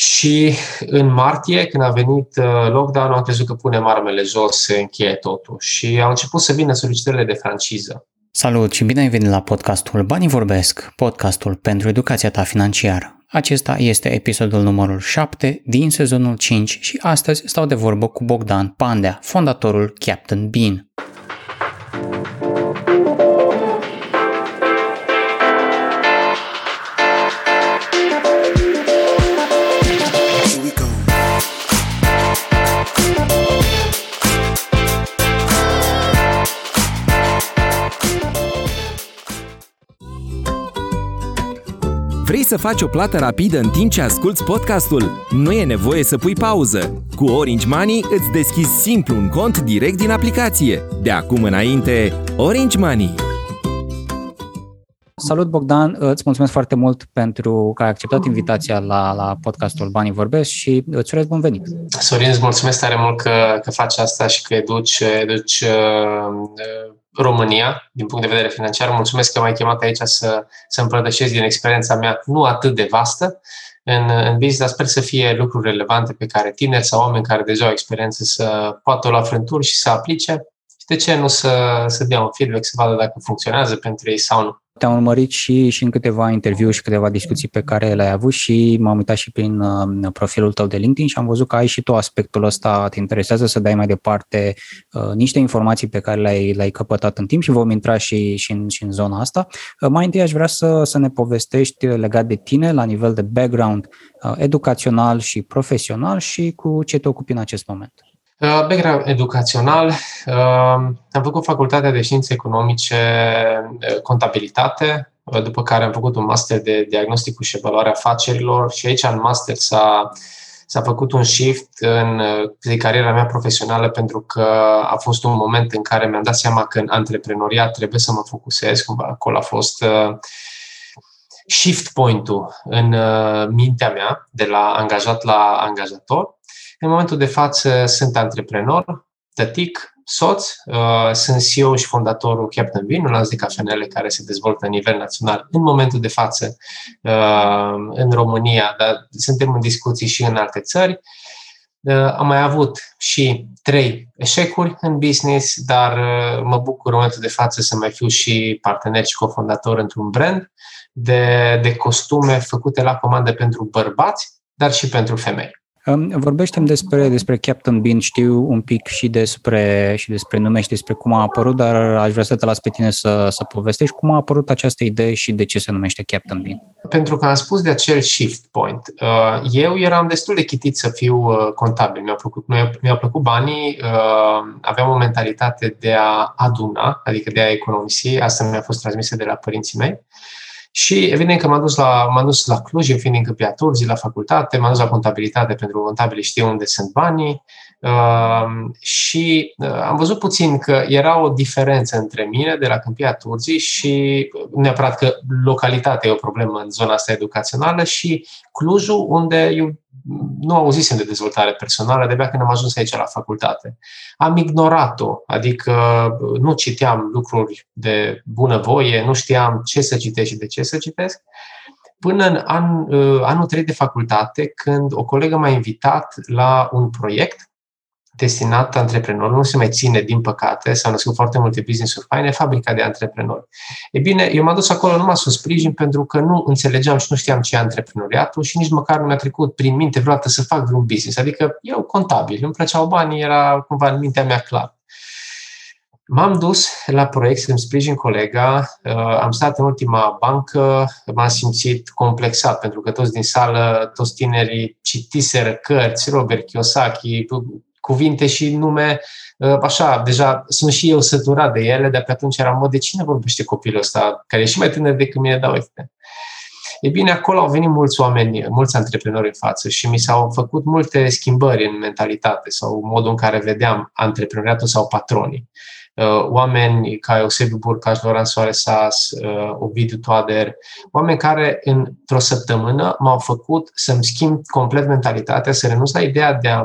Și în martie, când a venit uh, lockdown, am crezut că punem armele jos, se încheie totul. Și au început să vină solicitările de franciză. Salut și bine ai venit la podcastul Banii Vorbesc, podcastul pentru educația ta financiară. Acesta este episodul numărul 7 din sezonul 5 și astăzi stau de vorbă cu Bogdan Pandea, fondatorul Captain Bean. Vrei să faci o plată rapidă în timp ce asculti podcastul? Nu e nevoie să pui pauză. Cu Orange Money îți deschizi simplu un cont direct din aplicație. De acum înainte, Orange Money. Salut Bogdan, îți mulțumesc foarte mult pentru că ai acceptat invitația la, la podcastul Banii Vorbesc și îți urez bun venit. Sorin, îți mulțumesc tare mult că, că faci asta și că educi, educi uh, România, din punct de vedere financiar. Mulțumesc că m-ai chemat aici să, să împărtășesc din experiența mea nu atât de vastă în, în business, dar sper să fie lucruri relevante pe care tineri sau oameni care deja au experiență să poată lua frânturi și să aplice. Și de ce nu să, să dea un feedback, să vadă dacă funcționează pentru ei sau nu. Te-am urmărit și, și în câteva interviuri și câteva discuții pe care le-ai avut și m-am uitat și prin uh, profilul tău de LinkedIn și am văzut că ai și tu aspectul ăsta, te interesează să dai mai departe uh, niște informații pe care le-ai, le-ai căpătat în timp și vom intra și, și, în, și în zona asta. Uh, mai întâi aș vrea să, să ne povestești legat de tine la nivel de background uh, educațional și profesional și cu ce te ocupi în acest moment. Uh, background educațional, uh, am făcut facultatea de științe economice, uh, contabilitate, după care am făcut un master de diagnostic și evaluare afacerilor și aici în master s-a, s-a făcut un shift în zic, cariera mea profesională pentru că a fost un moment în care mi-am dat seama că în antreprenoriat trebuie să mă focusez, cumva acolo a fost shift point-ul în mintea mea de la angajat la angajator în momentul de față sunt antreprenor, tătic, soț, uh, sunt CEO și fondatorul Captain Bean, un lanț de cafenele care se dezvoltă la nivel național în momentul de față uh, în România, dar suntem în discuții și în alte țări. Uh, am mai avut și trei eșecuri în business, dar mă bucur în momentul de față să mai fiu și partener și cofondator într-un brand de, de costume făcute la comandă pentru bărbați, dar și pentru femei. Vorbește-mi despre, despre Captain Bean, știu un pic și despre, și despre nume și despre cum a apărut, dar aș vrea să te las pe tine să, să povestești cum a apărut această idee și de ce se numește Captain Bean. Pentru că am spus de acel shift point. Uh, eu eram destul de chitit să fiu uh, contabil. Mi-au plăcut, mi-au plăcut banii, uh, aveam o mentalitate de a aduna, adică de a economisi. Asta mi-a fost transmisă de la părinții mei. Și evident că m-am dus la, m-am dus la Cluj, eu fiind încă pe Aturzi, la facultate, m-am dus la contabilitate pentru contabili știu unde sunt banii. uh, și uh, am văzut puțin că era o diferență între mine de la Câmpia Turzii și neapărat că localitatea e o problemă în zona asta educațională și Clujul, unde eu nu auzisem de dezvoltare personală de când am ajuns aici la facultate. Am ignorat-o, adică nu citeam lucruri de bunăvoie, nu știam ce să citesc și de ce să citesc, până în an, anul 3 de facultate, când o colegă m-a invitat la un proiect destinat antreprenor, nu se mai ține, din păcate, s-au născut foarte multe business-uri faine, fabrica de antreprenori. E bine, eu m-am dus acolo numai să sprijin pentru că nu înțelegeam și nu știam ce e antreprenoriatul și nici măcar nu mi-a trecut prin minte vreodată să fac vreun business. Adică eu contabil, îmi plăceau banii, era cumva în mintea mea clar. M-am dus la proiect să-mi sprijin colega, uh, am stat în ultima bancă, m-am simțit complexat pentru că toți din sală, toți tinerii citiseră cărți, Robert Kiyosaki, cuvinte și nume, uh, așa, deja sunt și eu săturat de ele, de pe atunci eram, mă, de cine vorbește copilul ăsta, care e și mai tânăr decât mine, da, uite. E bine, acolo au venit mulți oameni, mulți antreprenori în față și mi s-au făcut multe schimbări în mentalitate sau modul în care vedeam antreprenoriatul sau patronii. Uh, oameni ca Eusebiu Burcaș, Loran Soares Sas, uh, Ovidiu Toader, oameni care într-o săptămână m-au făcut să-mi schimb complet mentalitatea, să renunț la ideea de a,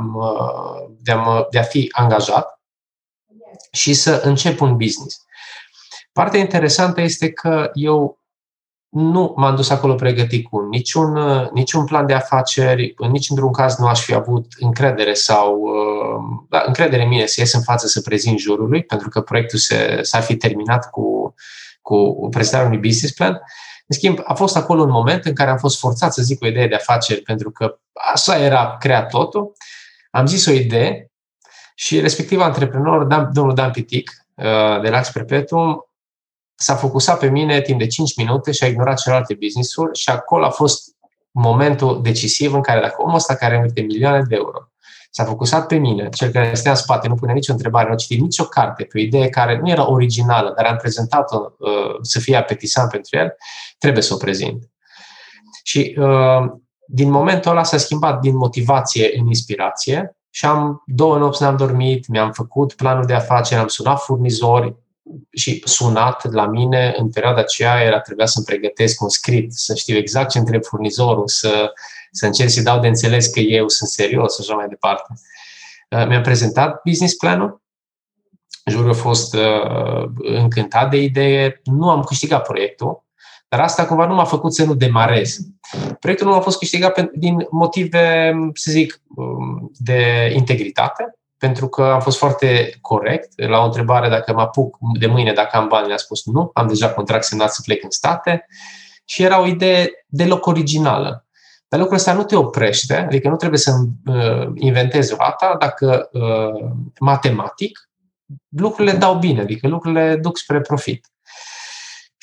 de a, de a fi angajat și să încep un business. Partea interesantă este că eu nu m-am dus acolo pregătit cu niciun, niciun plan de afaceri, în niciun caz nu aș fi avut încredere sau da, încredere în mine să ies în față să prezint jurului, pentru că proiectul se, s-ar fi terminat cu, cu prezentarea unui business plan. În schimb, a fost acolo un moment în care am fost forțat să zic o idee de afaceri, pentru că așa era creat totul. Am zis o idee și respectiv antreprenor, domnul Dan Pitic, de la Perpetuum, s-a focusat pe mine timp de 5 minute și a ignorat celelalte business-uri și acolo a fost momentul decisiv în care dacă omul ăsta care are milioane de euro s-a focusat pe mine, cel care stea în spate, nu pune nicio întrebare, nu a citit nicio carte pe o idee care nu era originală, dar am prezentat-o uh, să fie apetisant pentru el, trebuie să o prezint. Și uh, din momentul ăla s-a schimbat din motivație în inspirație și am două nopți n-am dormit, mi-am făcut planul de afaceri, am sunat furnizori, și sunat la mine în perioada aceea era trebuia să-mi pregătesc un script, să știu exact ce întreb furnizorul, să, să încerc să dau de înțeles că eu sunt serios și așa mai departe. Uh, mi-am prezentat business planul, jurul a fost uh, încântat de idee, nu am câștigat proiectul, dar asta cumva nu m-a făcut să nu demarez. Proiectul nu a fost câștigat din motive, să zic, um, de integritate, pentru că am fost foarte corect. La o întrebare dacă mă apuc de mâine, dacă am bani, mi-a spus nu, am deja contract semnat să plec în state și era o idee deloc originală. Dar lucrul ăsta nu te oprește, adică nu trebuie să uh, inventezi roata dacă uh, matematic lucrurile dau bine, adică lucrurile duc spre profit.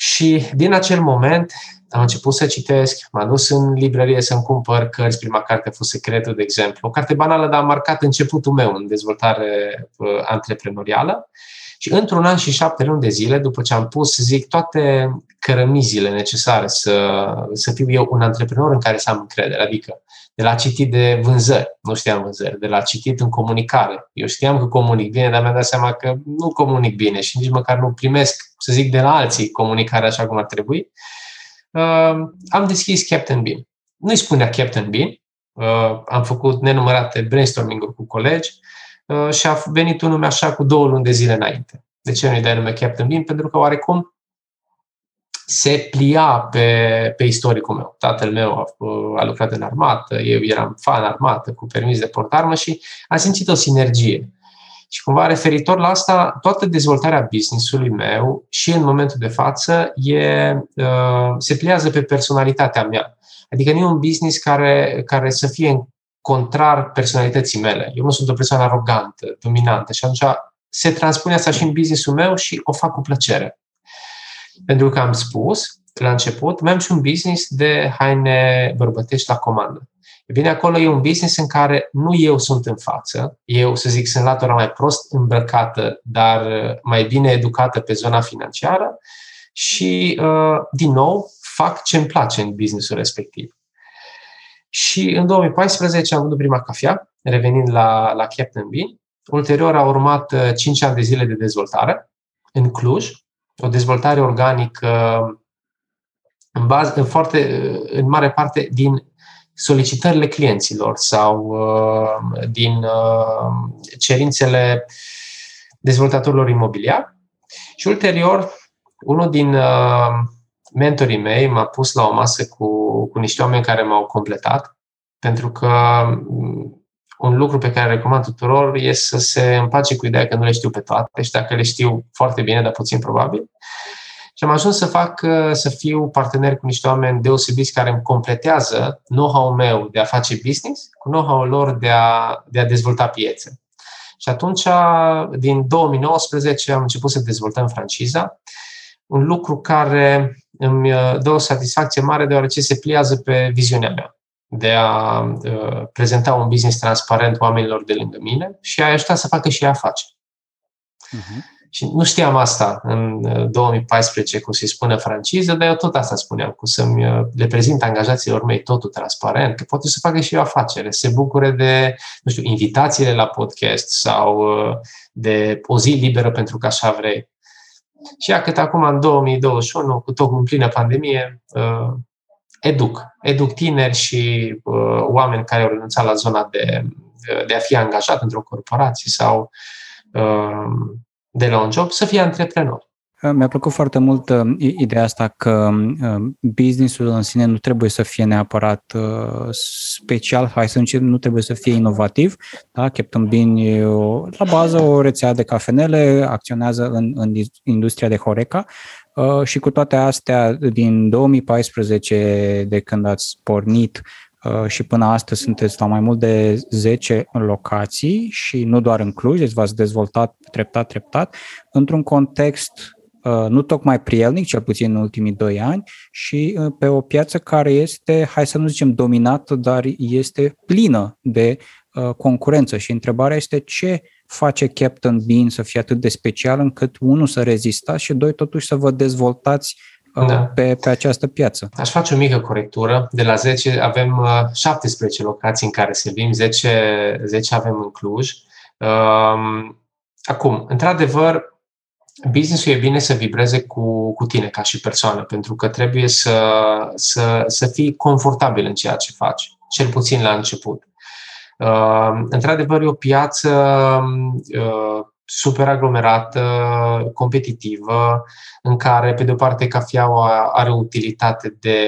Și din acel moment am început să citesc, m-am dus în librărie să-mi cumpăr cărți, prima carte a fost Secretul, de exemplu. O carte banală, dar a marcat începutul meu în dezvoltare uh, antreprenorială. Și într-un an și șapte luni de zile, după ce am pus, să zic, toate cărămizile necesare să, să fiu eu un antreprenor în care să am încredere, adică de la citit de vânzări, nu știam vânzări, de la citit în comunicare. Eu știam că comunic bine, dar mi-am dat seama că nu comunic bine și nici măcar nu primesc, să zic, de la alții comunicare așa cum ar trebui uh, am deschis Captain Bean. Nu-i spunea Captain Bean, uh, am făcut nenumărate brainstorming-uri cu colegi uh, și a venit un nume așa cu două luni de zile înainte. De ce nu-i dai nume Captain Bean? Pentru că oarecum se plia pe, pe istoricul meu. Tatăl meu a, a lucrat în armată, eu eram fan armată cu permis de portarmă și am simțit o sinergie. Și cumva referitor la asta, toată dezvoltarea business-ului meu și în momentul de față e, uh, se pliază pe personalitatea mea. Adică nu e un business care, care să fie contrar personalității mele. Eu nu sunt o persoană arogantă, dominantă și atunci se transpune asta și în businessul meu și o fac cu plăcere. Pentru că am spus la început, mai am și un business de haine bărbătești la comandă. E bine, acolo e un business în care nu eu sunt în față, eu, să zic, sunt latura mai prost îmbrăcată, dar uh, mai bine educată pe zona financiară și, uh, din nou, fac ce îmi place în businessul respectiv. Și în 2014 am vândut prima cafea, revenind la, la Captain Bean. Ulterior a urmat 5 uh, ani de zile de dezvoltare în Cluj, o dezvoltare organică în, bază, în, foarte, în mare parte din solicitările clienților sau uh, din uh, cerințele dezvoltatorilor imobiliari. Și ulterior, unul din uh, mentorii mei m-a pus la o masă cu, cu niște oameni care m-au completat, pentru că mm, un lucru pe care recomand tuturor e să se împace cu ideea că nu le știu pe toate și dacă le știu foarte bine, dar puțin probabil, și am ajuns să fac, uh, să fiu partener cu niște oameni deosebiți care îmi completează know-how-ul meu de a face business cu know-how-ul lor de a, de a dezvolta piețe. Și atunci, din 2019, am început să dezvoltăm franciza, un lucru care îmi uh, dă o satisfacție mare deoarece se pliază pe viziunea mea de a uh, prezenta un business transparent oamenilor de lângă mine și a ajuta să facă și afaceri. Uh-huh. Și nu știam asta în 2014, uh, cum se spune franciză, dar eu tot asta spuneam, cum să-mi uh, le prezint angajaților mei totul transparent, că poate să facă și eu afacere, se bucure de, nu știu, invitațiile la podcast sau uh, de o zi liberă pentru că așa vrei. Și ia cât acum, în 2021, cu tot în plină pandemie, educ. Educ tineri și oameni care au renunțat la zona de, de a fi angajat într-o corporație sau de la un job să fie antreprenor. Mi-a plăcut foarte mult uh, ideea asta că uh, businessul în sine nu trebuie să fie neapărat uh, special, hai să zicem, nu trebuie să fie inovativ. Da? Captain Bean e o, la bază o rețea de cafenele, acționează în, în industria de Horeca uh, și cu toate astea, din 2014, de când ați pornit uh, și până astăzi sunteți la mai mult de 10 locații și nu doar în Cluj, deci v-ați dezvoltat treptat, treptat, într-un context Uh, nu tocmai prielnic, cel puțin în ultimii doi ani, și uh, pe o piață care este, hai să nu zicem dominată, dar este plină de uh, concurență. Și întrebarea este ce face Captain Bean să fie atât de special încât, unul, să rezistați și, doi, totuși să vă dezvoltați da. pe, pe această piață. Aș face o mică corectură. De la 10 avem 17 locații în care servim, 10, 10 avem în Cluj. Um, acum, într-adevăr, businessul e bine să vibreze cu, cu tine ca și persoană, pentru că trebuie să, să, să fii confortabil în ceea ce faci, cel puțin la început. Uh, într-adevăr, e o piață uh, super aglomerată, competitivă, în care, pe de o parte, cafeaua are o utilitate de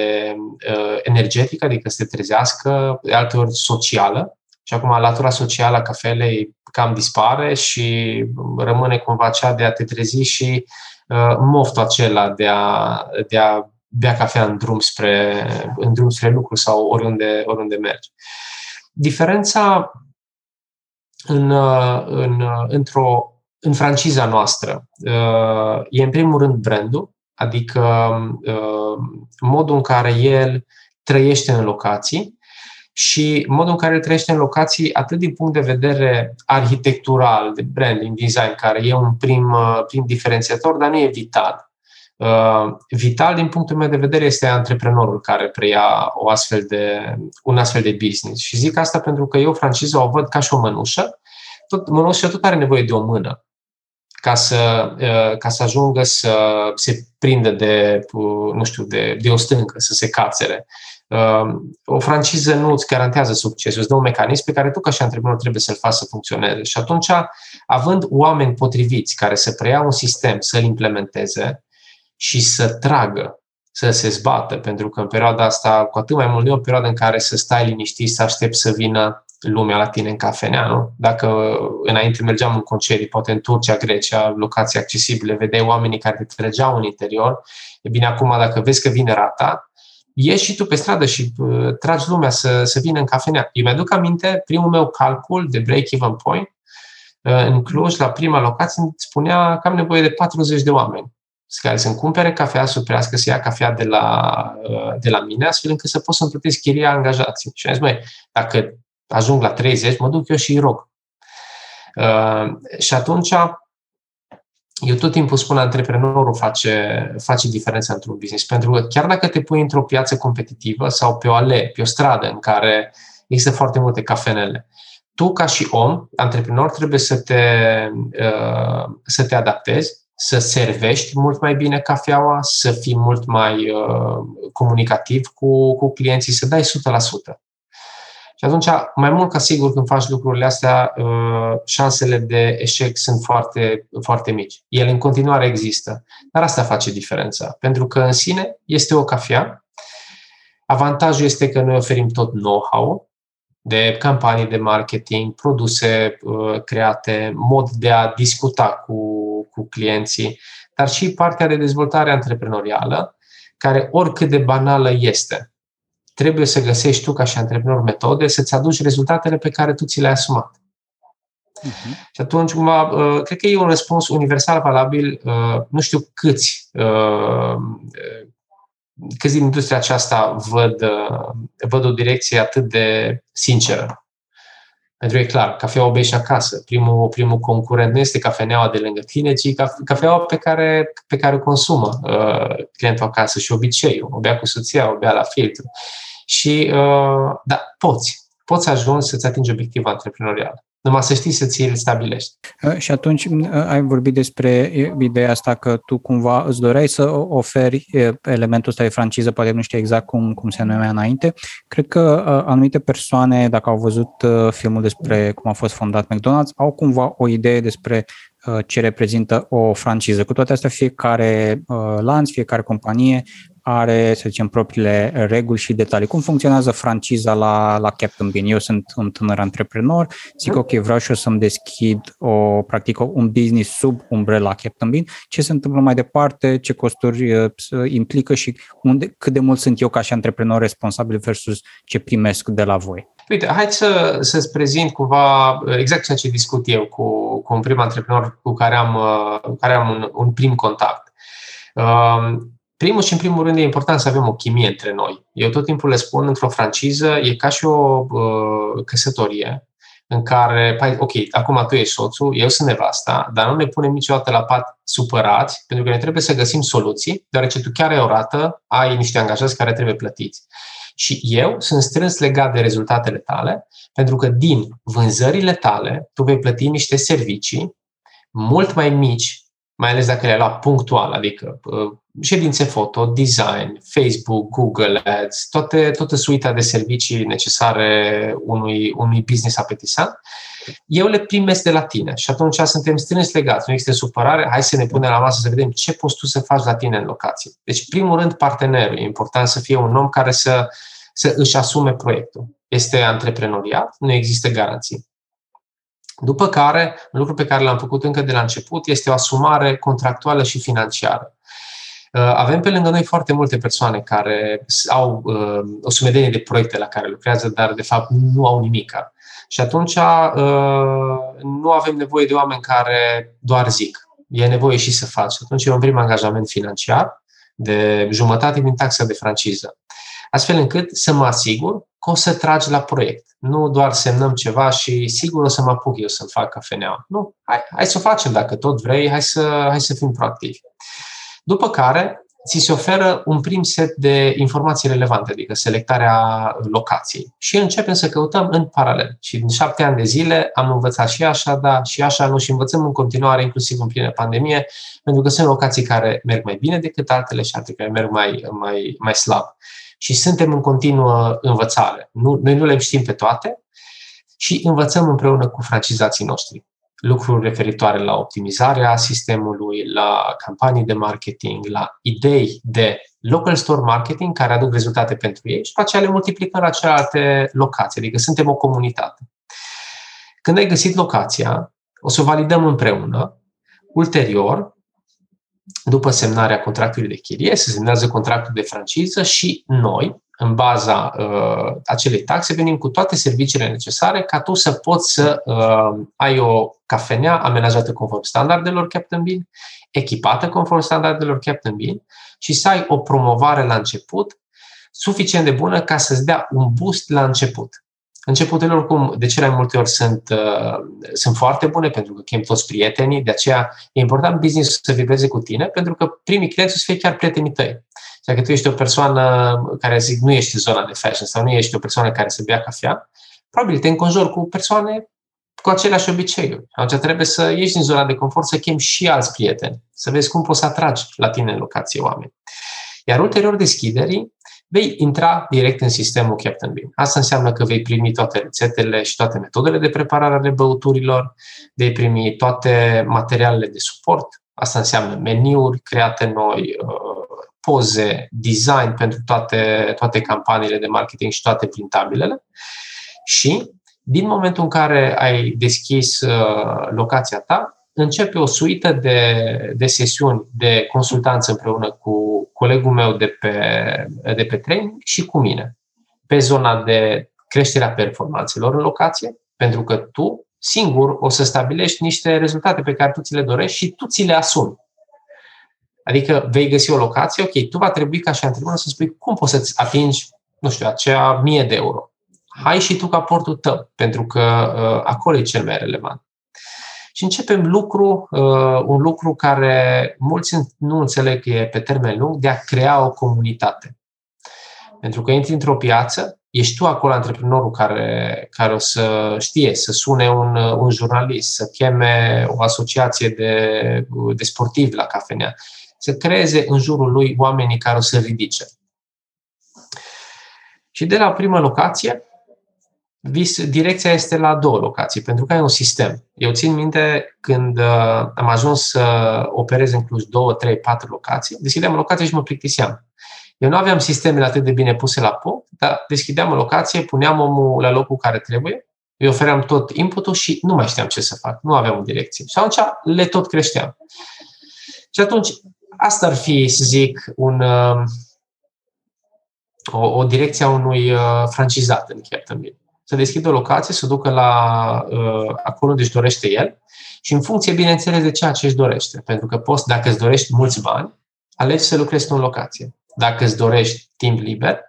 uh, energetică, adică să te trezească, de alte ori socială, și acum latura socială a cafelei cam dispare și rămâne cumva cea de a te trezi și uh, moftul acela de a, de a bea cafea în drum spre, în drum spre lucru sau oriunde, oriunde mergi. Diferența în, uh, în, uh, într-o, în franciza noastră uh, e în primul rând brandul, adică modul în care el trăiește în locații și modul în care trăiește în locații, atât din punct de vedere arhitectural, de branding, design, care e un prim, uh, prim diferențiator, dar nu e vital. Uh, vital, din punctul meu de vedere, este antreprenorul care preia o astfel de, un astfel de business. Și zic asta pentru că eu franciză o văd ca și o mănușă. Tot, mănușă tot are nevoie de o mână ca să, uh, ca să ajungă să se prindă de, nu știu, de, de o stâncă, să se cațere. Um, o franciză nu îți garantează succesul, îți dă un mecanism pe care tu ca și antreprenor trebuie să-l faci să funcționeze. Și atunci, având oameni potriviți care să preia un sistem, să-l implementeze și să tragă, să se zbată, pentru că în perioada asta, cu atât mai mult, nu e o perioadă în care să stai liniștit, să aștepți să vină lumea la tine în cafenea, nu? Dacă înainte mergeam în concedii, poate în Turcia, Grecia, locații accesibile, vedeai oamenii care te trăgeau în interior, e bine, acum dacă vezi că vine rata, ieși și tu pe stradă și uh, tragi lumea să, să vină în cafenea. Eu mi-aduc aminte, primul meu calcul de break-even point uh, în Cluj, la prima locație, îmi spunea că am nevoie de 40 de oameni care să-mi cumpere cafea, să prească, să ia cafea de la, uh, de la mine, astfel încât să pot să-mi plătesc chiria angajații. Și am zis, măi, dacă ajung la 30, mă duc eu și îi rog. Uh, și atunci eu tot timpul spun, antreprenorul face, face diferența într-un business, pentru că chiar dacă te pui într-o piață competitivă sau pe o ale, pe o stradă în care există foarte multe cafenele, tu ca și om, antreprenor, trebuie să te, uh, să te adaptezi, să servești mult mai bine cafeaua, să fii mult mai uh, comunicativ cu, cu clienții, să dai 100%. Și atunci, mai mult ca sigur, când faci lucrurile astea, uh, șansele de eșec sunt foarte, foarte mici. Ele în continuare există, dar asta face diferența. Pentru că în sine este o cafea. Avantajul este că noi oferim tot know-how de campanii de marketing, produse uh, create, mod de a discuta cu, cu clienții, dar și partea de dezvoltare antreprenorială, care oricât de banală este, trebuie să găsești tu ca și antreprenor metode să-ți aduci rezultatele pe care tu ți le-ai asumat. Uh-huh. Și atunci, cumva, uh, cred că e un răspuns universal valabil. Uh, nu știu câți, uh, câți din industria aceasta văd, văd o direcție atât de sinceră. Pentru că e clar, cafeaua o bei și acasă. Primul, primul concurent nu este cafeneaua de lângă tine, ci cafeaua pe care, pe care o consumă uh, clientul acasă și obiceiul. O bea cu soția, o bea la filtru. Și, uh, da, poți. Poți ajungi să-ți atingi obiectivul antreprenorial numai să știi să ți-l stabilești. Uh, și atunci uh, ai vorbit despre ideea asta că tu cumva îți doreai să oferi elementul ăsta de franciză, poate nu știi exact cum, cum se numea înainte. Cred că anumite persoane, dacă au văzut filmul despre cum a fost fondat McDonald's, au cumva o idee despre ce reprezintă o franciză. Cu toate astea, fiecare lanț, fiecare companie are, să zicem, propriile reguli și detalii. Cum funcționează franciza la, la Captain Bean? Eu sunt un tânăr antreprenor, zic, mhm. ok, vreau și eu să-mi deschid o, practic, un business sub umbrela Captain Bean. Ce se întâmplă mai departe, ce costuri uh, implică și unde, cât de mult sunt eu ca și antreprenor responsabil versus ce primesc de la voi? Uite, hai să, să-ți prezint cumva uh, exact ceea ce discut eu cu, cu un prim antreprenor cu care am, uh, cu care am un, un prim contact. Uh, primul și în primul rând e important să avem o chimie între noi. Eu tot timpul le spun, într-o franciză, e ca și o uh, căsătorie în care, pai, ok, acum tu ești soțul, eu sunt nevasta, dar nu ne punem niciodată la pat supărați, pentru că ne trebuie să găsim soluții, deoarece tu chiar ai o rată, ai niște angajați care trebuie plătiți. Și eu sunt strâns legat de rezultatele tale, pentru că din vânzările tale tu vei plăti niște servicii mult mai mici mai ales dacă le-ai luat punctual, adică uh, ședințe foto, design, Facebook, Google Ads, toate, toată suita de servicii necesare unui, unui business apetisant, eu le primesc de la tine și atunci suntem strâns legați, nu există supărare, hai să ne punem la masă să vedem ce poți tu să faci la tine în locație. Deci, primul rând, partenerul. E important să fie un om care să, să își asume proiectul. Este antreprenoriat, nu există garanții. După care, un lucru pe care l-am făcut încă de la început este o asumare contractuală și financiară. Uh, avem pe lângă noi foarte multe persoane care au uh, o sumedenie de proiecte la care lucrează, dar de fapt nu au nimica. Și atunci uh, nu avem nevoie de oameni care doar zic. E nevoie și să faci. Atunci e un prim angajament financiar de jumătate din taxa de franciză. Astfel încât să mă asigur că o să tragi la proiect. Nu doar semnăm ceva și sigur o să mă apuc eu să-mi fac cafenea. Nu, hai, hai să o facem dacă tot vrei, hai să, hai să fim proactivi. După care, ți se oferă un prim set de informații relevante, adică selectarea locației. Și începem să căutăm în paralel. Și din șapte ani de zile am învățat și așa, da, și așa nu, și învățăm în continuare, inclusiv în plină pandemie, pentru că sunt locații care merg mai bine decât altele și altele care merg mai, mai, mai slab și suntem în continuă învățare. Nu, noi nu le știm pe toate și învățăm împreună cu francizații noștri lucruri referitoare la optimizarea sistemului, la campanii de marketing, la idei de local store marketing care aduc rezultate pentru ei și după aceea le multiplicăm la celelalte locații, adică suntem o comunitate. Când ai găsit locația, o să o validăm împreună. Ulterior, după semnarea contractului de chirie, se semnează contractul de franciză și noi, în baza uh, acelei taxe, venim cu toate serviciile necesare ca tu să poți să uh, ai o cafenea amenajată conform standardelor Captain Bean, echipată conform standardelor Captain Bean și să ai o promovare la început suficient de bună ca să-ți dea un boost la început. Începutele, oricum, de cele mai multe ori sunt, uh, sunt foarte bune pentru că chem toți prietenii, de aceea e important business să vibreze cu tine, pentru că primii clienți să fie chiar prietenii tăi. Dacă tu ești o persoană care, zic, nu ești în zona de fashion sau nu ești o persoană care să bea cafea, probabil te înconjori cu persoane cu aceleași obiceiuri. Atunci trebuie să ieși din zona de confort, să chem și alți prieteni, să vezi cum poți să atragi la tine în locație oameni. Iar ulterior deschiderii, vei intra direct în sistemul Captain Bean. Asta înseamnă că vei primi toate rețetele și toate metodele de preparare ale băuturilor, vei primi toate materialele de suport, asta înseamnă meniuri create noi, uh, poze, design pentru toate, toate campaniile de marketing și toate printabilele. Și din momentul în care ai deschis uh, locația ta, începe o suită de, de sesiuni de consultanță împreună cu colegul meu de pe, de pe training și cu mine pe zona de creșterea performanțelor în locație, pentru că tu singur o să stabilești niște rezultate pe care tu ți le dorești și tu ți le asumi. Adică vei găsi o locație, ok, tu va trebui ca și antrenor să spui cum poți să-ți atingi, nu știu, acea mie de euro. Hai și tu cu aportul tău, pentru că uh, acolo e cel mai relevant. Și începem lucru, uh, un lucru care mulți nu înțeleg că e pe termen lung, de a crea o comunitate. Pentru că intri într-o piață, ești tu acolo antreprenorul care, care o să știe, să sune un, un jurnalist, să cheme o asociație de, de sportivi la cafenea, să creeze în jurul lui oamenii care o să ridice. Și de la prima locație, vis, direcția este la două locații, pentru că ai un sistem. Eu țin minte când uh, am ajuns să operez în Cluj două, trei, patru locații, deschideam o locație și mă plictiseam. Eu nu aveam sistemele atât de bine puse la punct, dar deschideam o locație, puneam omul la locul care trebuie, îi ofeream tot inputul și nu mai știam ce să fac, nu aveam o direcție. Și atunci le tot creșteam. Și atunci, asta ar fi, să zic, un, uh, o, o direcție a unui uh, francizat în Captainville. Să deschidă o locație, să ducă la uh, acolo unde își dorește el și în funcție, bineînțeles, de ceea ce își dorește. Pentru că poți, dacă îți dorești mulți bani, alegi să lucrezi în locație. Dacă îți dorești timp liber,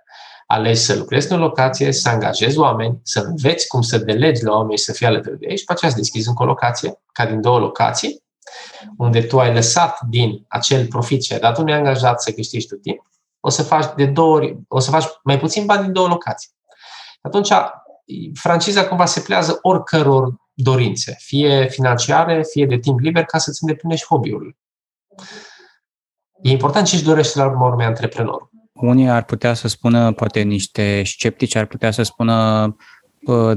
alegi să lucrezi în locație, să angajezi oameni, să înveți cum să delegi la oameni să fie alături de ei și pe aceea să deschizi încă o locație, ca din două locații, unde tu ai lăsat din acel profit și ai dat unui angajat să câștigi tu timp, o să faci de două ori, o să faci mai puțin bani din două locații. Atunci, franciza cumva se plează oricăror dorințe, fie financiare, fie de timp liber, ca să-ți îndeplinești hobby-urile. E important ce își dorește la urmă urmei antreprenorul. Unii ar putea să spună, poate niște sceptici ar putea să spună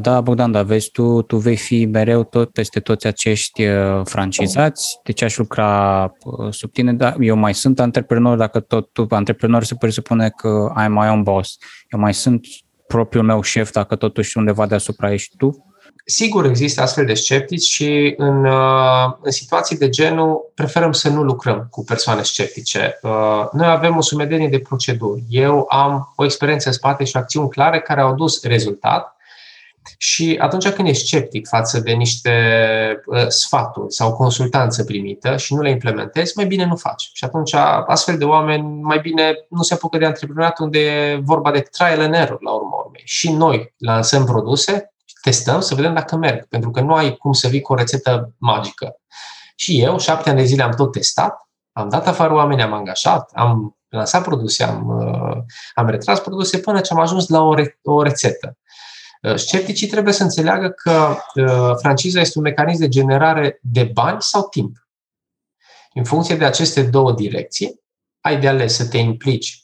da, Bogdan, dar vezi, tu, tu vei fi mereu tot peste toți acești uh, francizați, de ce aș lucra uh, sub tine? Da, eu mai sunt antreprenor, dacă tot tu, antreprenor se presupune că ai mai un boss. Eu mai sunt propriul meu șef, dacă totuși undeva deasupra ești tu? Sigur, există astfel de sceptici și în, uh, în situații de genul preferăm să nu lucrăm cu persoane sceptice. Noi avem o sumedenie de proceduri. Eu am o experiență în spate și acțiuni clare care au dus rezultat și atunci când ești sceptic față de niște uh, sfaturi sau consultanță primită și nu le implementezi, mai bine nu faci. Și atunci astfel de oameni mai bine nu se apucă de antreprenoriat unde e vorba de trial and error la urmă urmei. Și noi lansăm produse, testăm să vedem dacă merg, pentru că nu ai cum să vii cu o rețetă magică. Și eu, șapte ani de zile am tot testat, am dat afară oameni, am angajat, am lansat produse, am, uh, am retras produse până ce am ajuns la o, re- o rețetă. Uh, scepticii trebuie să înțeleagă că uh, franciza este un mecanism de generare de bani sau timp. În funcție de aceste două direcții, ai de ales să te implici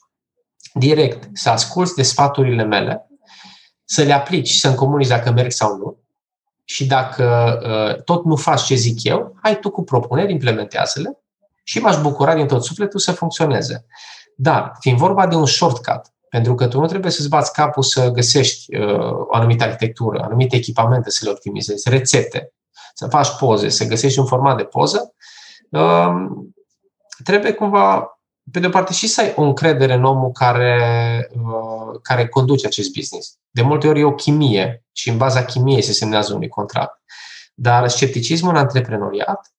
direct, să asculți de sfaturile mele, să le aplici și să-mi comunici dacă merg sau nu. Și dacă uh, tot nu faci ce zic eu, hai tu cu propuneri, implementează-le și m-aș bucura din tot sufletul să funcționeze. Dar, fiind vorba de un shortcut, pentru că tu nu trebuie să-ți bați capul să găsești uh, o anumită arhitectură, anumite echipamente să le optimizezi, rețete, să faci poze, să găsești un format de poză. Uh, trebuie cumva, pe de o parte, și să ai o încredere în omul care, uh, care conduce acest business. De multe ori e o chimie și în baza chimiei se semnează unui contract. Dar scepticismul în antreprenoriat,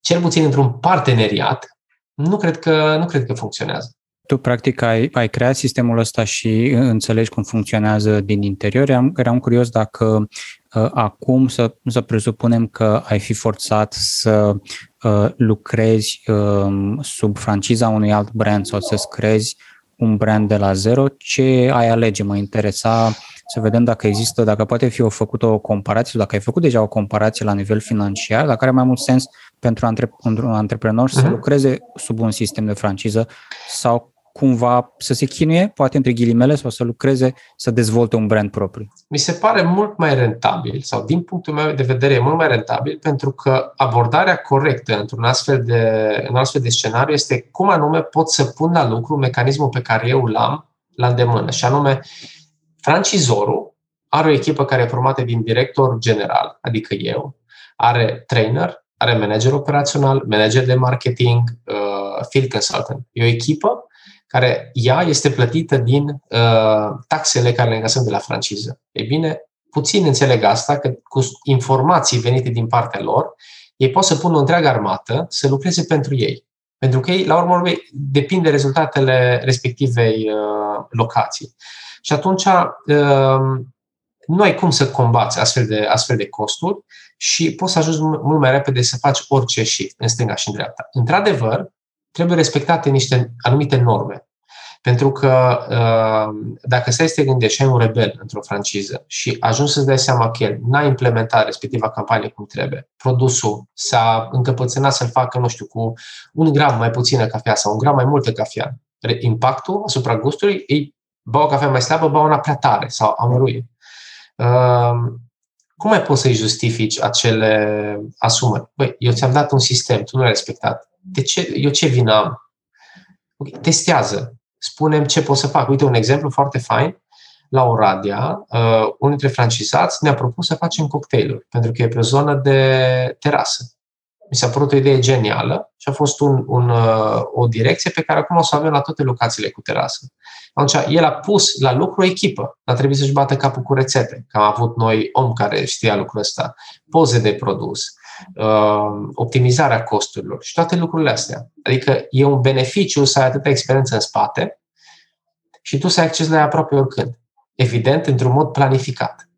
cel puțin într-un parteneriat, nu cred că, nu cred că funcționează. Tu, practic, ai, ai creat sistemul ăsta și înțelegi cum funcționează din interior. Eram, eram curios dacă uh, acum să, să presupunem că ai fi forțat să uh, lucrezi uh, sub franciza unui alt brand sau să-ți creezi un brand de la zero, ce ai alege? Mă interesa să vedem dacă există, dacă poate fi o făcută o comparație, sau dacă ai făcut deja o comparație la nivel financiar, dacă are mai mult sens pentru un antreprenor uh-huh. să mhm. lucreze sub un sistem de franciză sau cumva să se chinuie, poate între ghilimele, sau să lucreze, să dezvolte un brand propriu? Mi se pare mult mai rentabil, sau din punctul meu de vedere e mult mai rentabil, pentru că abordarea corectă într-un astfel de, în astfel de scenariu este cum anume pot să pun la lucru mecanismul pe care eu l-am la îndemână, și anume francizorul are o echipă care e formată din director general, adică eu, are trainer, are manager operațional, manager de marketing, uh, field consultant. E o echipă care ea este plătită din uh, taxele care le încasăm de la franciză. Ei bine, puțin înțeleg asta, că cu informații venite din partea lor, ei pot să pună o întreagă armată să lucreze pentru ei. Pentru că ei, la urmă urmei, depind de rezultatele respectivei uh, locații. Și atunci uh, nu ai cum să combați astfel de, astfel de costuri și poți să ajungi mult mai repede să faci orice shift în stânga și în dreapta. Într-adevăr, trebuie respectate niște anumite norme. Pentru că uh, dacă stai să te gândești și ai un rebel într-o franciză și ajungi să-ți dai seama că el n-a implementat respectiva campanie cum trebuie, produsul s-a încăpățânat să-l facă, nu știu, cu un gram mai puțină cafea sau un gram mai multă cafea, impactul asupra gustului, ei bau o cafea mai slabă, bau una prea tare sau amăruie. cum mai poți să-i justifici acele asumări? Băi, eu ți-am dat un sistem, tu nu l-ai respectat. De ce, eu ce vină am? Okay, testează. Spunem ce pot să fac. Uite, un exemplu foarte fain. La Oradea, uh, unul dintre francizați ne-a propus să facem cocktailuri, pentru că e pe o zonă de terasă. Mi s-a părut o idee genială și a fost un, un, uh, o direcție pe care acum o să avem la toate locațiile cu terasă. Atunci, el a pus la lucru o echipă. A trebuit să-și bată capul cu rețete, că am avut noi om care știa lucrul ăsta, poze de produs, uh, optimizarea costurilor și toate lucrurile astea. Adică e un beneficiu să ai atâta experiență în spate și tu să ai acces la ea aproape oricând. Evident, într-un mod planificat.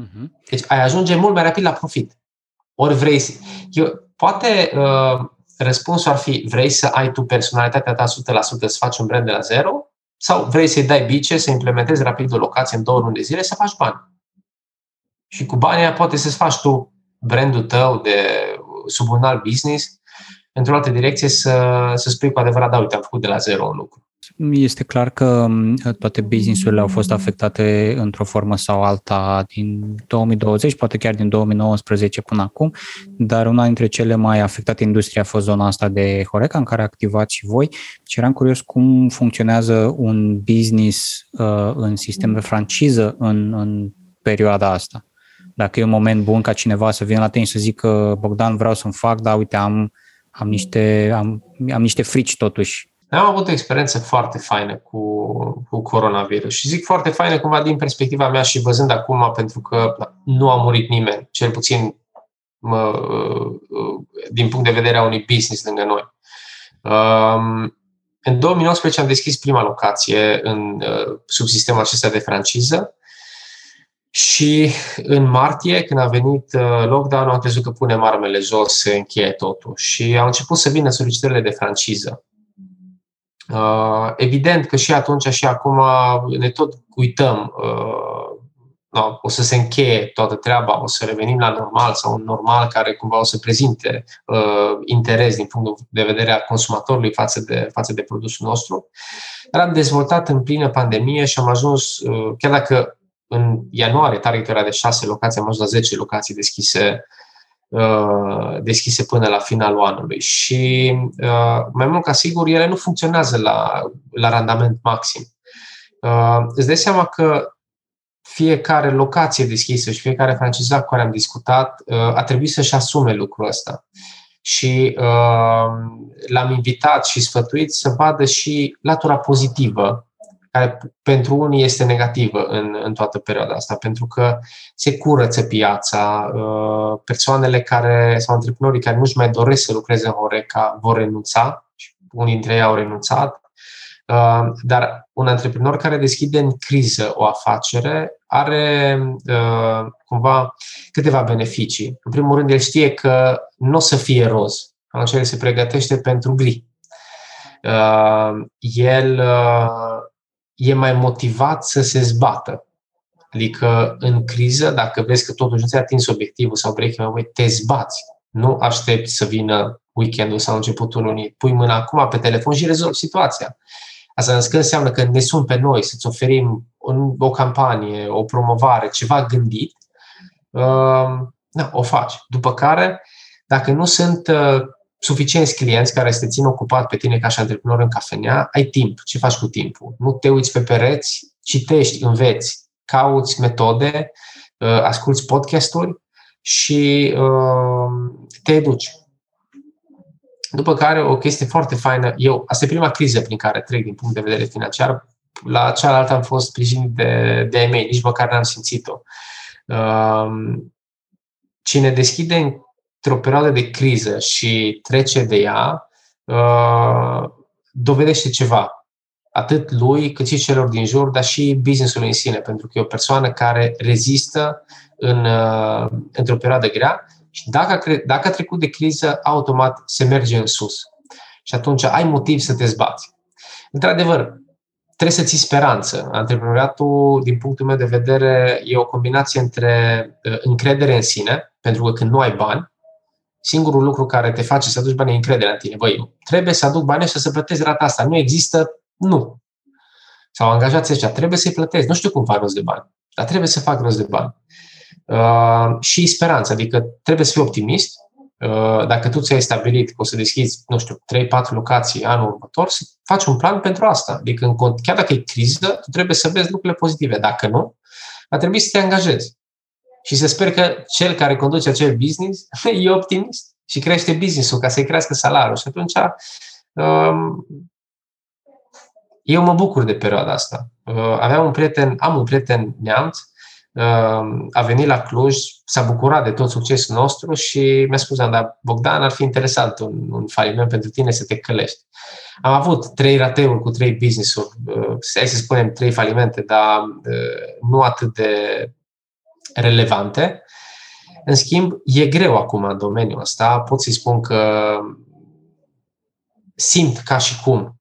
Uh-huh. Deci ai ajunge mult mai rapid la profit. Ori vrei să... Eu, poate uh, răspunsul ar fi vrei să ai tu personalitatea ta 100% să faci un brand de la zero sau vrei să-i dai bice, să implementezi rapid o locație în două luni de zile, să faci bani. Și cu banii poate să-ți faci tu brandul tău de sub un alt business într-o altă direcție să, să spui cu adevărat, da, uite, am făcut de la zero un lucru. Este clar că toate businessurile au fost afectate într-o formă sau alta din 2020, poate chiar din 2019 până acum, dar una dintre cele mai afectate industrie a fost zona asta de Horeca, în care activați și voi. Și eram curios cum funcționează un business uh, în sistem de franciză în, în perioada asta. Dacă e un moment bun ca cineva să vină la tine și să zică Bogdan, vreau să-mi fac, dar uite, am, am, niște, am, am niște frici totuși am avut o experiență foarte faină cu, cu coronavirus și zic foarte faină cumva din perspectiva mea și văzând acum pentru că nu a murit nimeni, cel puțin mă, din punct de vedere a unui business lângă noi. Um, în 2019 am deschis prima locație în uh, subsistemul acesta de franciză și în martie, când a venit uh, lockdown, am crezut că punem armele jos, se încheie totul și au început să vină solicitările de franciză. Uh, evident că și atunci și acum ne tot uităm. Uh, no, o să se încheie toată treaba, o să revenim la normal sau un normal care cumva o să prezinte uh, interes din punct de vedere al consumatorului față de, față de produsul nostru. Dar am dezvoltat în plină pandemie și am ajuns, uh, chiar dacă în ianuarie targetul era de 6 locații, am ajuns la 10 locații deschise Uh, deschise până la finalul anului și uh, mai mult ca sigur ele nu funcționează la, la randament maxim. Uh, îți dai seama că fiecare locație deschisă și fiecare francizat cu care am discutat a trebuit să-și asume lucrul ăsta. Și l-am invitat și sfătuit să vadă și latura pozitivă care pentru unii este negativă în, în toată perioada asta, pentru că se curăță piața, uh, persoanele care sau antreprenorii care nu-și mai doresc să lucreze în Horeca vor renunța, și unii dintre ei au renunțat, uh, dar un antreprenor care deschide în criză o afacere are uh, cumva câteva beneficii. În primul rând, el știe că nu o să fie roz, atunci el se pregătește pentru gri. El e mai motivat să se zbată. Adică în criză, dacă vezi că totuși nu ți-ai atins obiectivul sau break even te zbați. Nu aștepți să vină weekendul sau începutul lunii. Pui mâna acum pe telefon și rezolvi situația. Asta înseamnă că ne sun pe noi să-ți oferim o campanie, o promovare, ceva gândit, uh, da, o faci. După care, dacă nu sunt uh, suficienți clienți care să te țin ocupat pe tine ca și antreprenor în cafenea, ai timp. Ce faci cu timpul? Nu te uiți pe pereți, citești, înveți, cauți metode, uh, asculți podcasturi și uh, te educi. După care, o chestie foarte faină, eu, asta e prima criză prin care trec din punct de vedere financiar, la cealaltă am fost sprijinit de, de mei, nici măcar n-am simțit-o. Uh, cine deschide într-o perioadă de criză și trece de ea, uh, dovedește ceva. Atât lui, cât și celor din jur, dar și businessul în sine, pentru că e o persoană care rezistă în, uh, într-o perioadă grea și dacă, dacă a trecut de criză, automat se merge în sus. Și atunci ai motiv să te zbați. Într-adevăr, trebuie să ții speranță. Antreprenoriatul, din punctul meu de vedere, e o combinație între uh, încredere în sine, pentru că când nu ai bani, singurul lucru care te face să aduci bani e încrederea în tine. Băi, trebuie să aduc bani și să plătesc rata asta. Nu există, nu. Sau angajații ăștia, trebuie să-i plătesc. Nu știu cum fac rost de bani. dar trebuie să fac rost de bani. Uh, și speranță, adică trebuie să fii optimist. Uh, dacă tu ți-ai stabilit că o să deschizi, nu știu, 3-4 locații anul următor, să faci un plan pentru asta. Adică, în, chiar dacă e criză, tu trebuie să vezi lucrurile pozitive. Dacă nu, va trebui să te angajezi. Și să sper că cel care conduce acel business e optimist și crește business-ul ca să-i crească salariul. Și atunci um, eu mă bucur de perioada asta. Uh, aveam un prieten, am un prieten neamț, uh, a venit la Cluj, s-a bucurat de tot succesul nostru și mi-a spus, dar Bogdan ar fi interesat un, un faliment pentru tine să te călești. Am avut trei rateuri cu trei business-uri, uh, hai să spunem trei falimente, dar nu atât de relevante. În schimb, e greu acum în domeniul ăsta. Pot să-i spun că simt ca și cum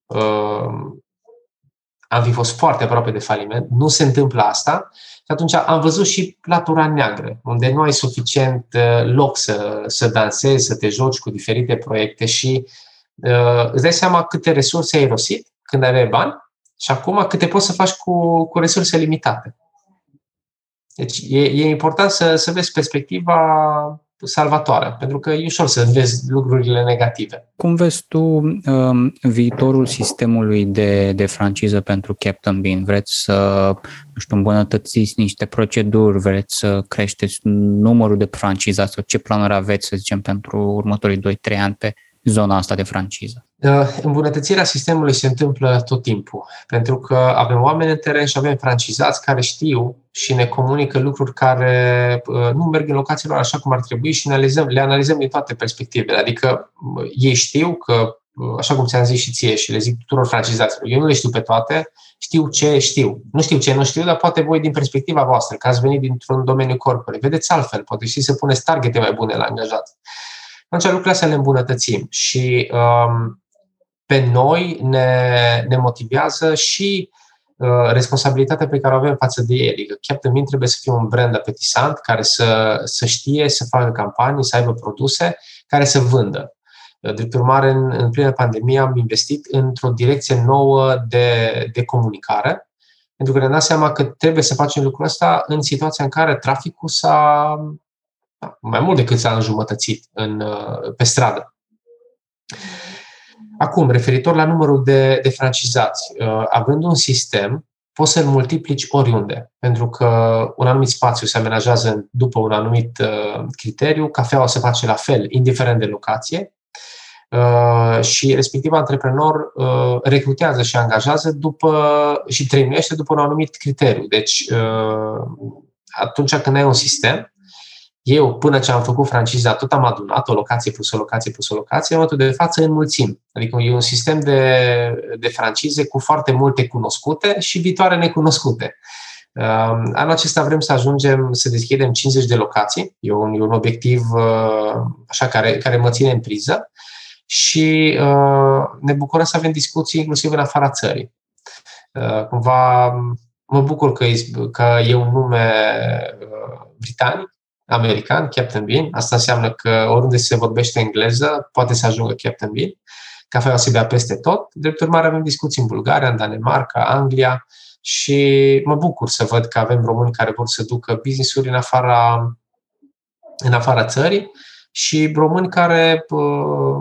am fi fost foarte aproape de faliment, nu se întâmplă asta și atunci am văzut și latura neagră, unde nu ai suficient uh, loc să, să dansezi, să te joci cu diferite proiecte și uh, îți dai seama câte resurse ai rosit când aveai bani și acum câte poți să faci cu, cu resurse limitate. Deci e, e important să, să vezi perspectiva salvatoare, pentru că e ușor să vezi lucrurile negative. Cum vezi tu um, viitorul sistemului de, de franciză pentru Captain Bean? Vreți să, nu știu, îmbunătățiți niște proceduri, vreți să creșteți numărul de francizați sau ce planuri aveți, să zicem, pentru următorii 2-3 ani pe zona asta de franciză? Uh, îmbunătățirea sistemului se întâmplă tot timpul, pentru că avem oameni în teren și avem francizați care știu și ne comunică lucruri care uh, nu merg în locațiilor așa cum ar trebui și ne analizăm, le analizăm din toate perspectivele. Adică uh, ei știu că, așa cum ți-am zis și ție și le zic tuturor francizaților, eu nu le știu pe toate, știu ce știu. Nu știu ce nu știu, dar poate voi din perspectiva voastră, că ați venit dintr-un domeniu corporate, vedeți altfel, poate știți să puneți targete mai bune la angajați atunci lucrurile astea le îmbunătățim și um, pe noi ne, ne motivează și uh, responsabilitatea pe care o avem față de ei. Adică Captain Bean trebuie să fie un brand apetisant care să, să știe, să facă campanii, să aibă produse care să vândă. Uh, drept urmare, în, în plină pandemie am investit într-o direcție nouă de, de comunicare, pentru că ne-am dat seama că trebuie să facem lucrul ăsta în situația în care traficul s-a mai mult decât s-a înjumătățit în, uh, pe stradă. Acum, referitor la numărul de, de francizați, uh, având un sistem, poți să-l multiplici oriunde, pentru că un anumit spațiu se amenajează după un anumit uh, criteriu, cafeaua se face la fel, indiferent de locație, și respectiv antreprenor recrutează și angajează după și trăinuiește după un anumit criteriu. Deci, atunci când ai un sistem, eu, până ce am făcut franciza, tot am adunat o locație plus o locație plus o locație, în momentul de față înmulțim. Adică e un sistem de, de francize cu foarte multe cunoscute și viitoare necunoscute. Um, anul acesta vrem să ajungem să deschidem 50 de locații. E un, e un obiectiv uh, așa care, care mă ține în priză și uh, ne bucurăm să avem discuții inclusiv în afara țării. Uh, cumva mă bucur că e, că e un nume britanic american, Captain Bean. Asta înseamnă că oriunde se vorbește engleză, poate să ajungă Captain Bean. Cafeaua se bea peste tot. Drept urmare, avem discuții în Bulgaria, în Danemarca, Anglia și mă bucur să văd că avem români care vor să ducă business-uri în afara, în afara țării și români care uh,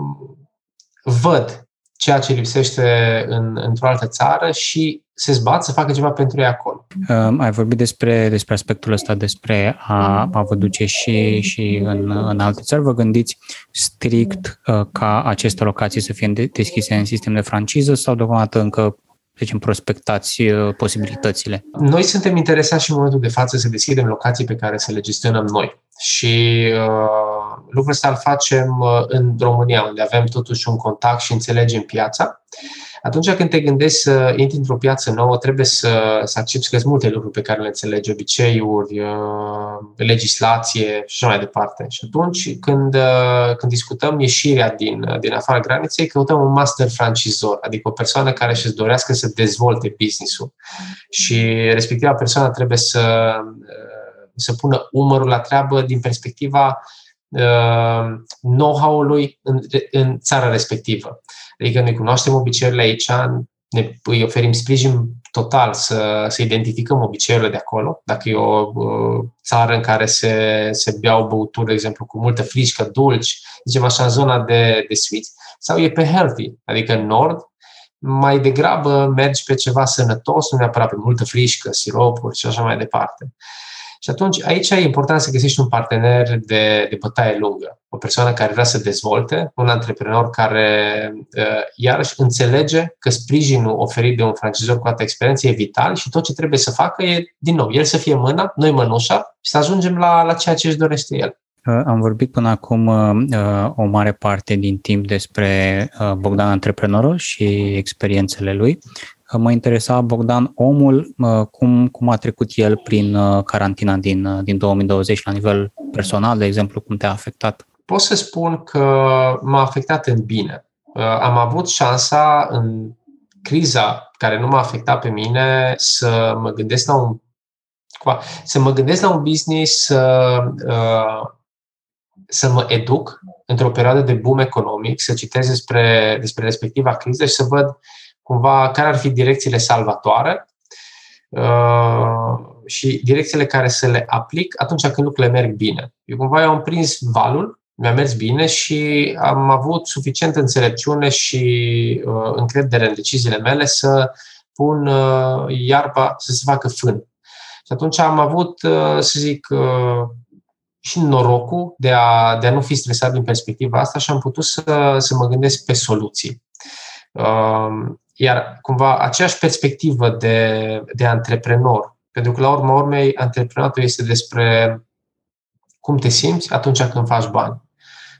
văd ceea ce lipsește în, într-o altă țară și se zbat să facă ceva pentru ei acolo. Uh, ai vorbit despre, despre aspectul ăsta, despre a, a vă duce și, și în, în alte țări. Vă gândiți strict uh, ca aceste locații să fie deschise în sistem de franciză sau deocamdată încă deci prospectați uh, posibilitățile? Noi suntem interesați și în momentul de față să deschidem locații pe care să le gestionăm noi. Și uh, lucrul ăsta îl facem uh, în România, unde avem totuși un contact și înțelegem piața. Atunci când te gândești să intri într-o piață nouă, trebuie să, să accepti că sunt multe lucruri pe care le înțelegi, obiceiuri, uh, legislație și așa mai departe. Și atunci când, uh, când discutăm ieșirea din, din afara graniței, căutăm un master francizor, adică o persoană care și-și dorească să dezvolte business-ul. Și respectiva persoană trebuie să, să pună umărul la treabă din perspectiva uh, know-how-ului în, în țara respectivă. Adică noi cunoaștem obiceiurile aici, ne, îi oferim sprijin total să, să identificăm obiceiurile de acolo. Dacă e o uh, țară în care se, se beau băuturi, de exemplu, cu multă frișcă, dulci, zicem așa, în zona de, de sweet, sau e pe healthy, adică în nord, mai degrabă mergi pe ceva sănătos, nu neapărat pe multă frișcă, siropuri și așa mai departe. Și atunci aici e important să găsești un partener de, de bătaie lungă, o persoană care vrea să dezvolte, un antreprenor care uh, iarăși înțelege că sprijinul oferit de un francizor cu atâta experiență e vital și tot ce trebuie să facă e, din nou, el să fie mâna, noi mănușa și să ajungem la, la ceea ce își dorește el. Uh, am vorbit până acum uh, o mare parte din timp despre uh, Bogdan antreprenorul și experiențele lui. Mă interesa, Bogdan, omul, cum, cum a trecut el prin carantina din, din 2020 la nivel personal, de exemplu, cum te-a afectat? Pot să spun că m-a afectat în bine. Am avut șansa în criza care nu m-a afectat pe mine să mă gândesc la un să mă gândesc la un business, să, să mă educ într-o perioadă de boom economic, să citesc despre, despre respectiva criză și să văd cumva care ar fi direcțiile salvatoare uh, și direcțiile care să le aplic atunci când lucrurile merg bine. Eu cumva eu am prins valul, mi-a mers bine și am avut suficient înțelepciune și uh, încredere în deciziile mele să pun uh, iarba să se facă fân. Și atunci am avut, uh, să zic, uh, și norocul de a, de a nu fi stresat din perspectiva asta și am putut să, să mă gândesc pe soluții. Um, iar cumva aceeași perspectivă de, de antreprenor, pentru că la urma urmei antreprenatul este despre cum te simți atunci când faci bani,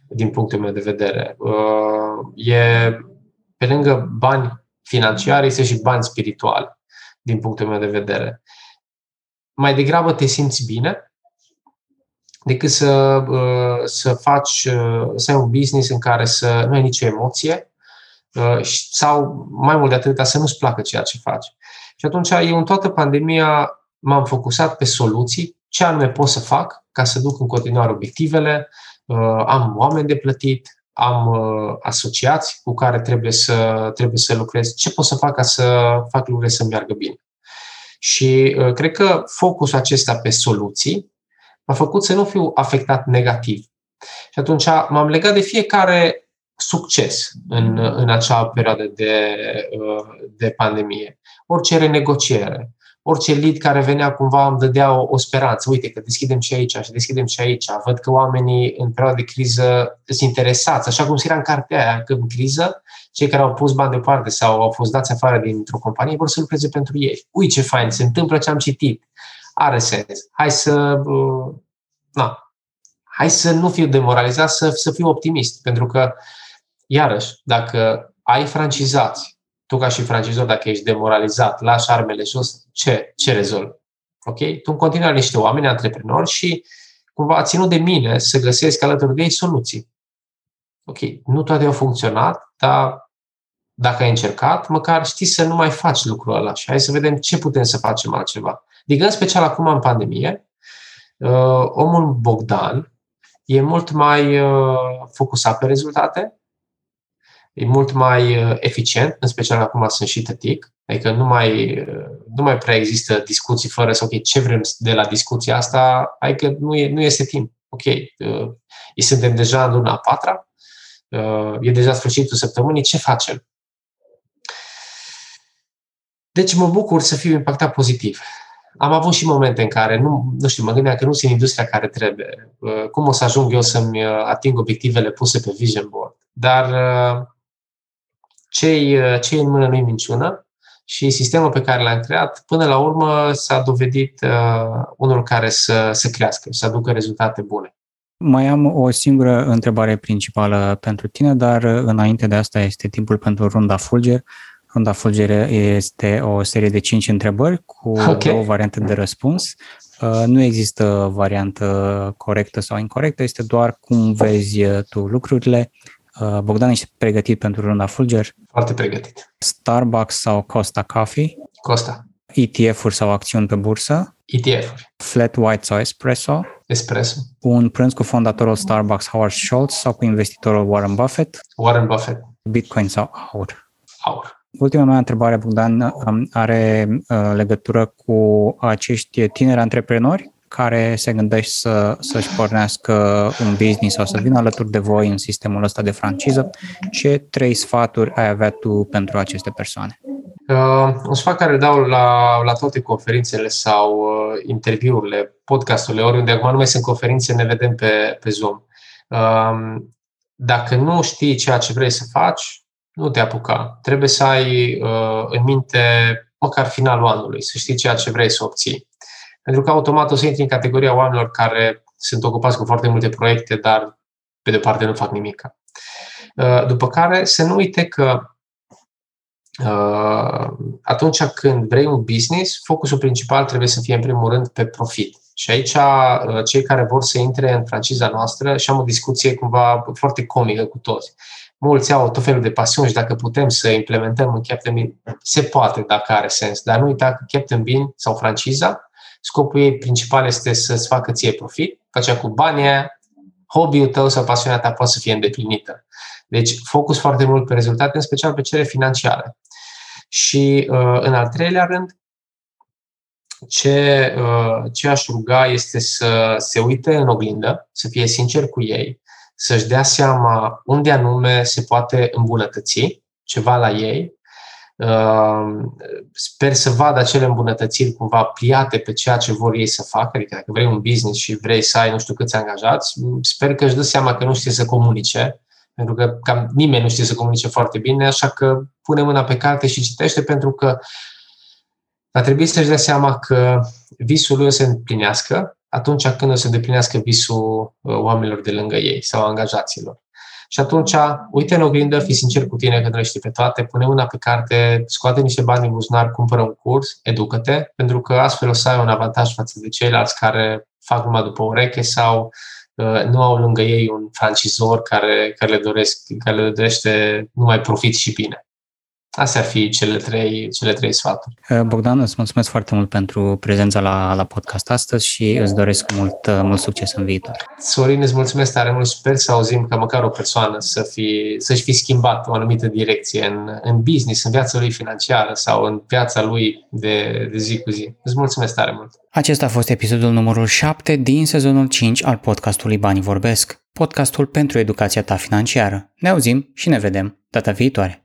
din punctul meu de vedere. Uh, e pe lângă bani financiari, este și bani spirituali, din punctul meu de vedere. Mai degrabă te simți bine decât să, uh, să faci, uh, să ai un business în care să nu ai nicio emoție uh, sau, mai mult de atât, să nu-ți placă ceea ce faci. Și atunci, eu în toată pandemia m-am focusat pe soluții, ce anume pot să fac ca să duc în continuare obiectivele, am oameni de plătit, am asociați cu care trebuie să, trebuie să lucrez, ce pot să fac ca să fac lucrurile să meargă bine. Și cred că focusul acesta pe soluții m-a făcut să nu fiu afectat negativ. Și atunci m-am legat de fiecare succes în, în acea perioadă de, de pandemie. Orice renegociere, orice lead care venea cumva îmi dădea o, o speranță. Uite că deschidem și aici și deschidem și aici. Văd că oamenii în perioada de criză sunt interesați, așa cum scria în cartea aia, că în criză cei care au pus bani deoparte sau au fost dați afară dintr-o companie vor să lucreze pentru ei. Ui ce fain, se întâmplă ce am citit are sens. Hai să, uh, na, hai să nu fiu demoralizat, să, să fiu optimist. Pentru că, iarăși, dacă ai francizați, tu ca și francizor, dacă ești demoralizat, lași armele jos, ce, ce rezolvi? Ok? Tu în continuare niște oameni antreprenori și cumva a ținut de mine să găsesc alături de ei soluții. Ok, nu toate au funcționat, dar dacă ai încercat, măcar știi să nu mai faci lucrul ăla și hai să vedem ce putem să facem altceva. Adică, în special acum în pandemie, uh, omul Bogdan e mult mai uh, focusat pe rezultate, e mult mai uh, eficient, în special acum sunt și tătic, adică nu mai, nu mai prea există discuții fără să, ok, ce vrem de la discuția asta, adică nu, e, nu este timp. Ok, suntem deja în luna a patra, e deja sfârșitul săptămânii, ce facem? Deci mă bucur să fiu impactat pozitiv am avut și momente în care, nu, nu știu, mă gândeam că nu sunt industria care trebuie. Uh, cum o să ajung eu să-mi uh, ating obiectivele puse pe Vision Board? Dar uh, ce ce în mână nu-i minciună și sistemul pe care l-am creat, până la urmă s-a dovedit unul care să, să crească și să aducă rezultate bune. Mai am o singură întrebare principală pentru tine, dar înainte de asta este timpul pentru runda Fulger. Ronda Fulgere este o serie de cinci întrebări cu okay. două variante de răspuns. Uh, nu există variantă corectă sau incorrectă, este doar cum vezi uh, tu lucrurile. Uh, Bogdan, ești pregătit pentru runda Fulger? Foarte pregătit. Starbucks sau Costa Coffee? Costa. ETF-uri sau acțiuni pe bursă? ETF-uri. Flat white sau espresso? Espresso. Un prânz cu fondatorul Starbucks Howard Schultz sau cu investitorul Warren Buffett? Warren Buffett. Bitcoin sau aur? Aur. Ultima mea întrebare, Bogdan, um, are uh, legătură cu acești tineri antreprenori care se gândesc să, să-și pornească un business sau să vină alături de voi în sistemul ăsta de franciză. Ce trei sfaturi ai avea tu pentru aceste persoane? Uh, un sfat care îl dau la, la toate conferințele sau uh, interviurile, podcasturile, oriunde acum nu mai sunt conferințe, ne vedem pe, pe Zoom. Uh, dacă nu știi ceea ce vrei să faci, nu te apuca. Trebuie să ai uh, în minte măcar finalul anului, să știi ceea ce vrei să obții. Pentru că automat o să intri în categoria oamenilor care sunt ocupați cu foarte multe proiecte, dar pe de parte nu fac nimic. Uh, după care să nu uite că uh, atunci când vrei un business, focusul principal trebuie să fie în primul rând pe profit. Și aici uh, cei care vor să intre în franciza noastră și am o discuție cumva foarte comică cu toți. Mulți au tot felul de pasiuni și dacă putem să implementăm în Captain Bean, se poate dacă are sens. Dar nu uita că Captain Bean sau franciza, scopul ei principal este să-ți facă ție profit, că cu banii hobby-ul tău sau pasiunea ta poate să fie îndeplinită. Deci focus foarte mult pe rezultate, în special pe cele financiare. Și uh, în al treilea rând, ce, uh, ce aș ruga este să se uite în oglindă, să fie sincer cu ei, să-și dea seama unde anume se poate îmbunătăți ceva la ei. Uh, sper să vadă acele îmbunătățiri cumva pliate pe ceea ce vor ei să facă, adică dacă vrei un business și vrei să ai nu știu câți angajați, sper că își dă seama că nu știe să comunice, pentru că cam nimeni nu știe să comunice foarte bine, așa că pune mâna pe carte și citește pentru că va trebui să-și dea seama că visul lui o să împlinească atunci când o să îndeplinească visul uh, oamenilor de lângă ei sau angajaților. Și atunci, uite în oglindă, fii sincer cu tine că nu le știi pe toate, pune una pe carte, scoate niște bani din buzunar, cumpără un curs, educă-te, pentru că astfel o să ai un avantaj față de ceilalți care fac numai după ureche sau uh, nu au lângă ei un francizor care, care, le, doresc, care le dorește numai profit și bine. Astea ar fi cele trei, cele trei sfaturi. Uh, Bogdan, îți mulțumesc foarte mult pentru prezența la, la podcast astăzi și îți doresc mult, uh, mult succes în viitor. Sorin, îți mulțumesc tare mult. Sper să auzim că măcar o persoană să fi, să-și fi schimbat o anumită direcție în, în business, în viața lui financiară sau în viața lui de, de zi cu zi. Îți mulțumesc tare mult. Acesta a fost episodul numărul 7 din sezonul 5 al podcastului Banii Vorbesc, podcastul pentru educația ta financiară. Ne auzim și ne vedem data viitoare.